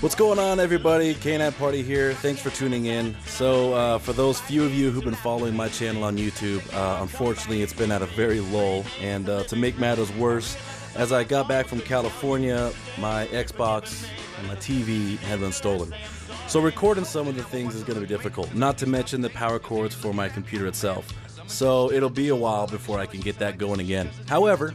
What's going on, everybody? Canine Party here. Thanks for tuning in. So, uh, for those few of you who've been following my channel on YouTube, uh, unfortunately, it's been at a very lull. And uh, to make matters worse, as I got back from California, my Xbox and my TV had been stolen. So, recording some of the things is going to be difficult, not to mention the power cords for my computer itself. So, it'll be a while before I can get that going again. However,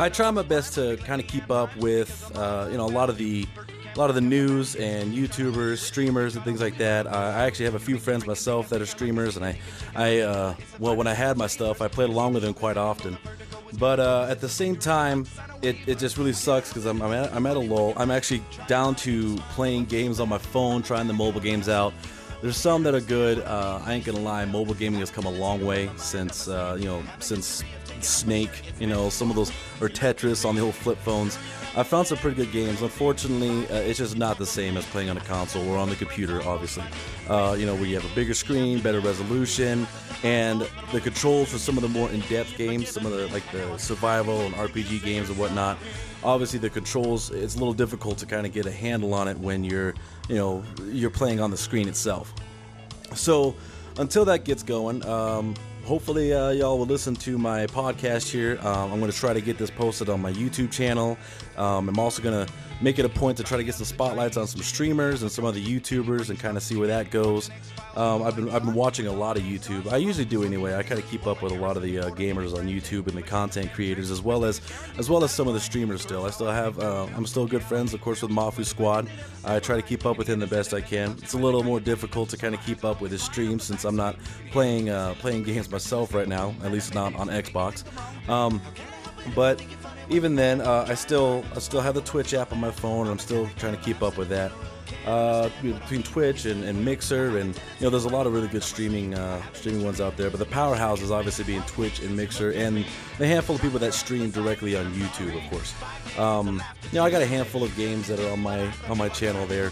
I try my best to kind of keep up with, uh, you know, a lot of the a lot of the news and YouTubers, streamers, and things like that. I actually have a few friends myself that are streamers, and I, I, uh, well, when I had my stuff, I played along with them quite often. But uh, at the same time, it, it just really sucks because I'm, I'm I'm at a lull. I'm actually down to playing games on my phone, trying the mobile games out. There's some that are good. Uh, I ain't gonna lie, mobile gaming has come a long way since uh, you know since Snake, you know, some of those or Tetris on the old flip phones. I found some pretty good games. Unfortunately, uh, it's just not the same as playing on a console or on the computer, obviously. Uh, you know, where you have a bigger screen, better resolution, and the controls for some of the more in-depth games, some of the like the survival and RPG games and whatnot. Obviously, the controls it's a little difficult to kind of get a handle on it when you're, you know, you're playing on the screen itself. So, until that gets going, um, hopefully uh, y'all will listen to my podcast here. Um, I'm going to try to get this posted on my YouTube channel. Um, I'm also going to make it a point to try to get some spotlights on some streamers and some other YouTubers and kind of see where that goes. Um, I've been I've been watching a lot of YouTube. I usually do anyway. I kind of keep up with a lot of the uh, gamers on YouTube and the content creators as well as as well as some of the streamers. Still, I still have uh, I'm still good friends, of course, with MafuSqwad. I try to keep up with him the best I can. It's a little more difficult to kind of keep up with his streams since I'm not playing uh, playing games myself right now, at least not on Xbox. Um, but even then, uh, I still I still have the Twitch app on my phone. and I'm still trying to keep up with that. Uh, between Twitch and, and, Mixer, and you know, there's a lot of really good streaming uh, streaming ones out there. But the powerhouse is obviously being Twitch and Mixer, and the handful of people that stream directly on YouTube, of course. Um, you know, I got a handful of games that are on my on my channel there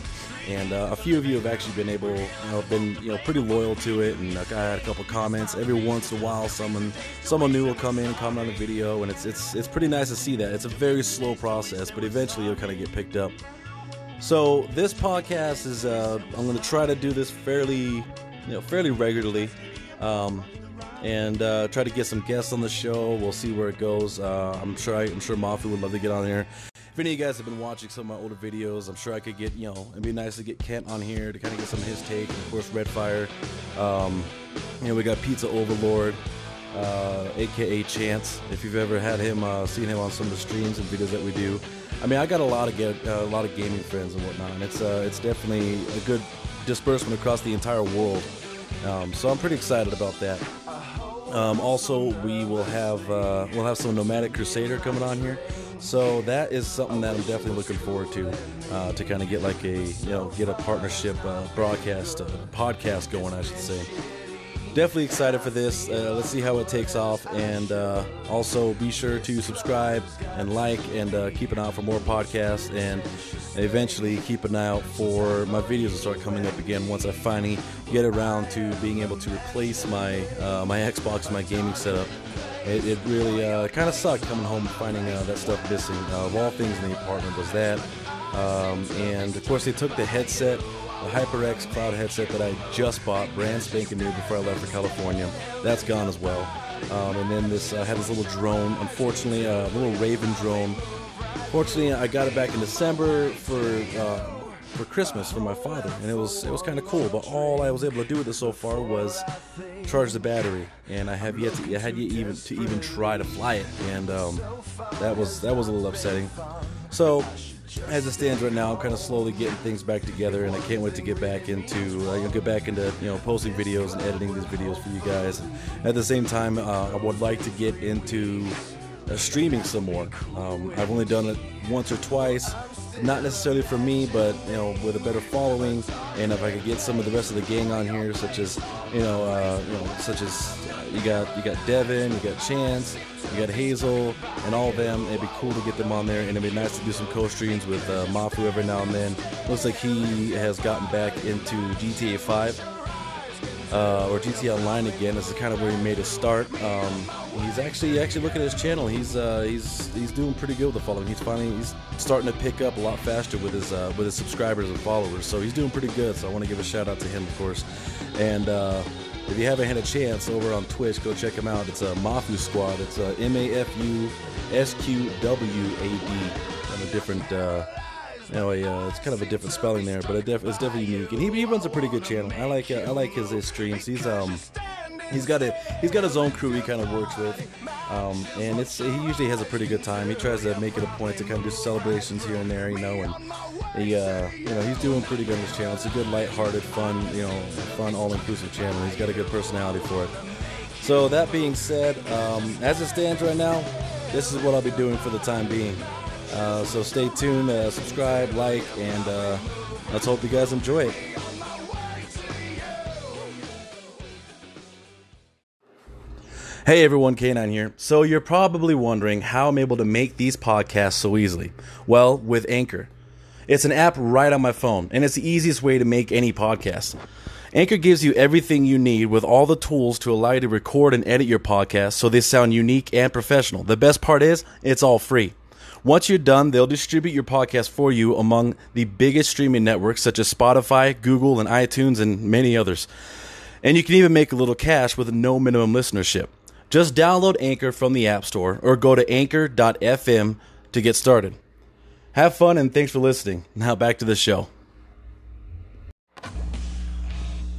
and uh, a few of you have actually been able, you know, been you know pretty loyal to it, and uh, I had a couple comments. Every once in a while, someone someone new will come in and comment on the video, and it's it's it's pretty nice to see that. It's a very slow process, but eventually it'll kind of get picked up. So this podcast is uh, I'm going to try to do this fairly, you know, fairly regularly. Um, and uh, try to get some guests on the show. We'll see where it goes. Uh, I'm sure I, am sure Mafu would love to get on here if any of you guys have been watching some of my older videos, I'm sure I could get, you know, it'd be nice to get Kent on here to kind of get some of his take. And of course, Redfire. Um, you know, we got Pizza Overlord, uh, aka Chance. If you've ever had him, uh, seen him on some of the streams and videos that we do. I mean, I got a lot of get, uh, a lot of gaming friends and whatnot, and it's uh, it's definitely a good disbursement across the entire world. Um, so I'm pretty excited about that. Um, also, we will have uh, we'll have some Nomadic Crusader coming on here. So that is something that I'm definitely looking forward to, uh, to kind of get like a, you know, get a partnership uh, broadcast, uh, podcast going, I should say. Definitely excited for this. Uh, let's see how it takes off. And uh, also be sure to subscribe and like and uh, keep an eye out for more podcasts. And eventually keep an eye out for my videos to start coming up again once I finally get around to being able to replace my, my Xbox, my gaming setup it, it really uh, kind of sucked coming home finding uh, that stuff missing. Uh, of all things in the apartment was that. Um, and of course, they took the headset, the HyperX Cloud headset that I just bought, brand spanking new before I left for California. That's gone as well. Um, and then this I had this little drone. Unfortunately, a little Raven drone. Fortunately, I got it back in December for uh, for Christmas for my father, and it was it was kind of cool. But all I was able to do with it so far was charge the battery, and I have yet to I had yet even to even try to fly it, and um, that was that was a little upsetting. So as it stands right now, I'm kind of slowly getting things back together, and I can't wait to get back into uh, get back into you know posting videos and editing these videos for you guys. At the same time, uh, I would like to get into streaming some more. Um, I've only done it once or twice not necessarily for me, but you know, with a better following, and if I could get some of the rest of the gang on here, such as you know, uh, you know, such as uh, you got you got Devin, you got Chance, you got Hazel, and all of them. It'd be cool to get them on there, and it'd be nice to do some co-streams with uh, Mafu every now and then. Looks like he has gotten back into GTA 5 uh, or GTA Online again. This is kind of where he made his start. Um, he's actually actually look at his channel. He's uh, he's he's doing pretty good with the following. He's finally he's starting to pick up a lot faster with his uh, with his subscribers and followers. So he's doing pretty good. So I want to give a shout out to him, of course. And uh, if you haven't had a chance over on Twitch, go check him out. It's a uh, MafuSqwad. It's a uh, M A F U S Q W A D. Kind of different. Uh, know, uh, it's kind of a different spelling there, but it def- it's definitely unique. And he, he runs a pretty good channel. I like uh, I like his, his streams. He's um he's got a he's got his own crew he kind of works with, um, and it's he usually has a pretty good time. He tries to make it a point to kind of do celebrations here and there, you know, and he uh, you know he's doing pretty good on his channel. It's a good, light-hearted, fun, you know, fun, all-inclusive channel. He's got a good personality for it. So that being said, um, as it stands right now, this is what I'll be doing for the time being. Uh, so stay tuned, uh, subscribe, like, and uh, let's hope you guys enjoy it. Hey everyone, K9 here. So you're probably wondering how I'm able to make these podcasts so easily. Well, with Anchor. It's an app right on my phone, and it's the easiest way to make any podcast. Anchor gives you everything you need with all the tools to allow you to record and edit your podcast so they sound unique and professional. The best part is, it's all free. Once you're done, they'll distribute your podcast for you among the biggest streaming networks such as Spotify, Google, and iTunes, and many others. And you can even make a little cash with no minimum listenership. Just download Anchor from the App Store or go to anchor.fm to get started. Have fun and thanks for listening. Now back to the show.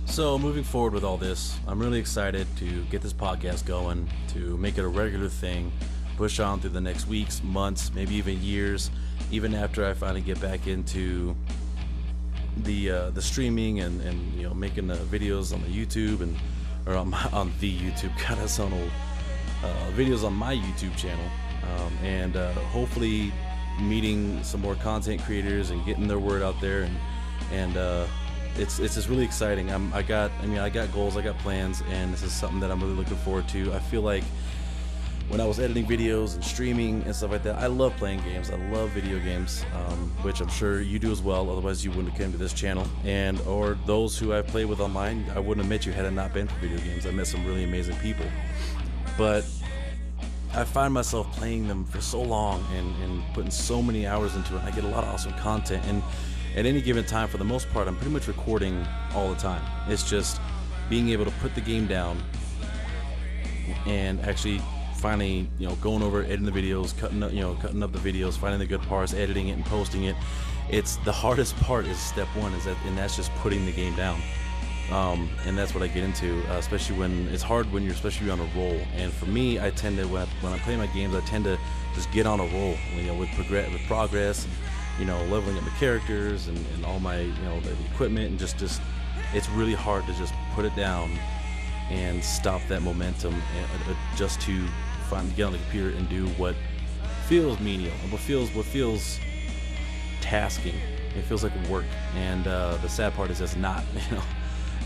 So, moving forward with all this, I'm really excited to get this podcast going, to make it a regular thing, push on through the next weeks, months, maybe even years, even after I finally get back into the uh, the streaming and, and you know making the videos on the YouTube and or on, my, on the YouTube. God, that's on old uh, videos on my YouTube channel, um, and uh, hopefully meeting some more content creators and getting their word out there, and and uh, it's it's just really exciting. I'm I got I mean I got goals, I got plans, and this is something that I'm really looking forward to. I feel like when I was editing videos and streaming and stuff like that, I love playing games. I love video games, um, which I'm sure you do as well. Otherwise, you wouldn't have come to this channel. And or those who I've played with online, I wouldn't have met you had it not been for video games. I met some really amazing people, but I find myself playing them for so long and, and putting so many hours into it. I get a lot of awesome content, and at any given time, for the most part, I'm pretty much recording all the time. It's just being able to put the game down and actually finally, you know, going over, editing the videos, cutting up, you know, cutting up the videos, finding the good parts, editing it, and posting it. It's the hardest part is step one, is that, and that's just putting the game down. Um, and that's what I get into, uh, especially when it's hard when you're especially on a roll. And for me, I tend to when I, when I play my games, I tend to just get on a roll, you know, with progress, with progress, and, you know, leveling up the characters and, and all my, you know, the equipment, and just just it's really hard to just put it down and stop that momentum and, uh, just to finally get on the computer and do what feels menial, what feels what feels tasking. It feels like work, and uh, the sad part is it's not. You know,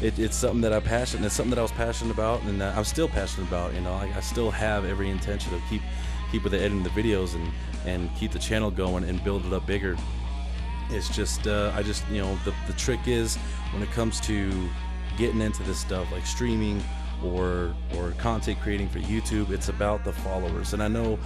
it, it's something that I'm passionate. It's something that I was passionate about, and uh, I'm still passionate about. You know, I, I still have every intention to keep keep with the editing the videos and and keep the channel going and build it up bigger. It's just uh, I just you know the the trick is when it comes to getting into this stuff like streaming or or content creating for YouTube. It's about the followers, and I know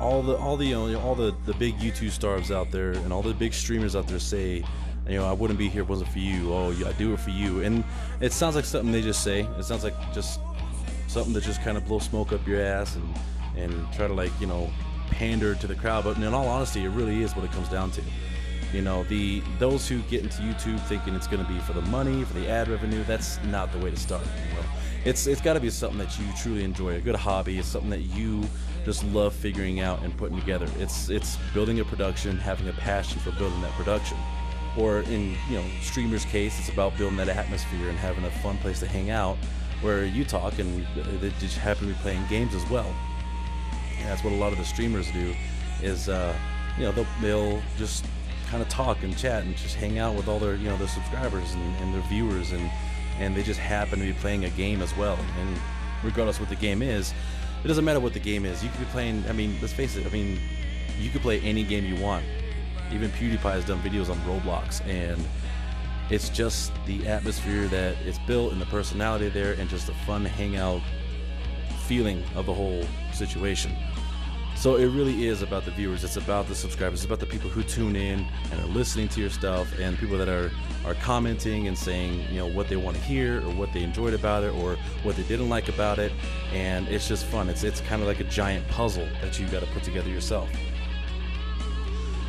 all the all the you know, all the the big YouTube stars out there and all the big streamers out there say. You know, I wouldn't be here if it wasn't for you. Oh, I do it for you, and it sounds like something they just say. It sounds like just something that just kind of blow smoke up your ass and and try to like you know pander to the crowd. But in all honesty, it really is what it comes down to. You know, the those who get into YouTube thinking it's going to be for the money, for the ad revenue. That's not the way to start. You know? It's it's got to be something that you truly enjoy. A good hobby is something that you just love figuring out and putting together. It's it's building a production, having a passion for building that production. Or in you know streamers' case, it's about building that atmosphere and having a fun place to hang out, where you talk and they just happen to be playing games as well. And that's what a lot of the streamers do, is uh, you know they'll they'll just kind of talk and chat and just hang out with all their you know their subscribers and, and their viewers and and they just happen to be playing a game as well. And regardless what the game is, it doesn't matter what the game is. You could be playing. I mean, let's face it. I mean, you could play any game you want. Even PewDiePie has done videos on Roblox, and it's just the atmosphere that it's built and the personality there, and just a fun hangout, feeling of the whole situation. So it really is about the viewers. It's about the subscribers. It's about the people who tune in and are listening to your stuff, and people that are are commenting and saying you know what they want to hear or what they enjoyed about it or what they didn't like about it. And it's just fun. It's it's kind of like a giant puzzle that you got to put together yourself.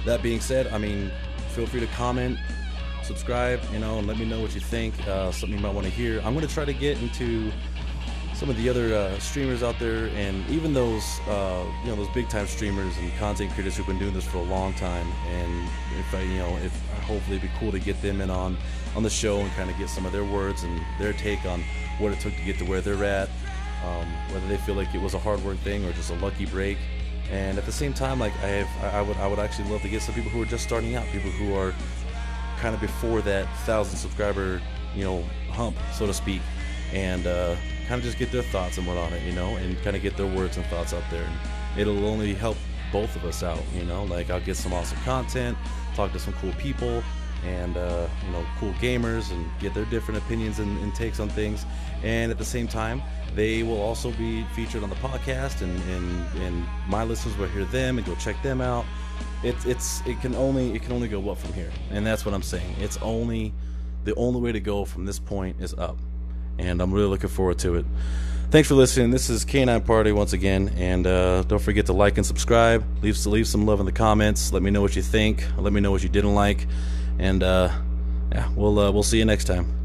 That being said, I mean, feel free to comment, subscribe, you know, and let me know what you think. Uh, something you might want to hear. I'm going to try to get into some of the other uh, streamers out there, and even those uh, you know those big time streamers and content creators who've been doing this for a long time. And if I you know if hopefully it'd be cool to get them in on on the show and kind of get some of their words and their take on what it took to get to where they're at. Um, whether they feel like it was a hard work thing or just a lucky break. And at the same time, like I have, I would I would actually love to get some people who are just starting out, people who are kind of before that thousand subscriber you know hump, so to speak, and uh, kind of just get their thoughts and what on it, you know, and kind of get their words and thoughts out there. And it'll only help both of us out, you know. Like I'll get some awesome content, talk to some cool people, and uh, you know, cool gamers, and get their different opinions and, and, takes on things. And at the same time, they will also be featured on the podcast, and and, and my listeners will hear them and go check them out. It's it's it can only it can only go up from here, and that's what I'm saying. It's only the only way to go from this point is up and I'm really looking forward to it. Thanks for listening. This is Canine Party once again, and uh, don't forget to like and subscribe. Leave leave some love in the comments. Let me know what you think. Let me know what you didn't like, and uh, yeah, we'll uh, we'll see you next time.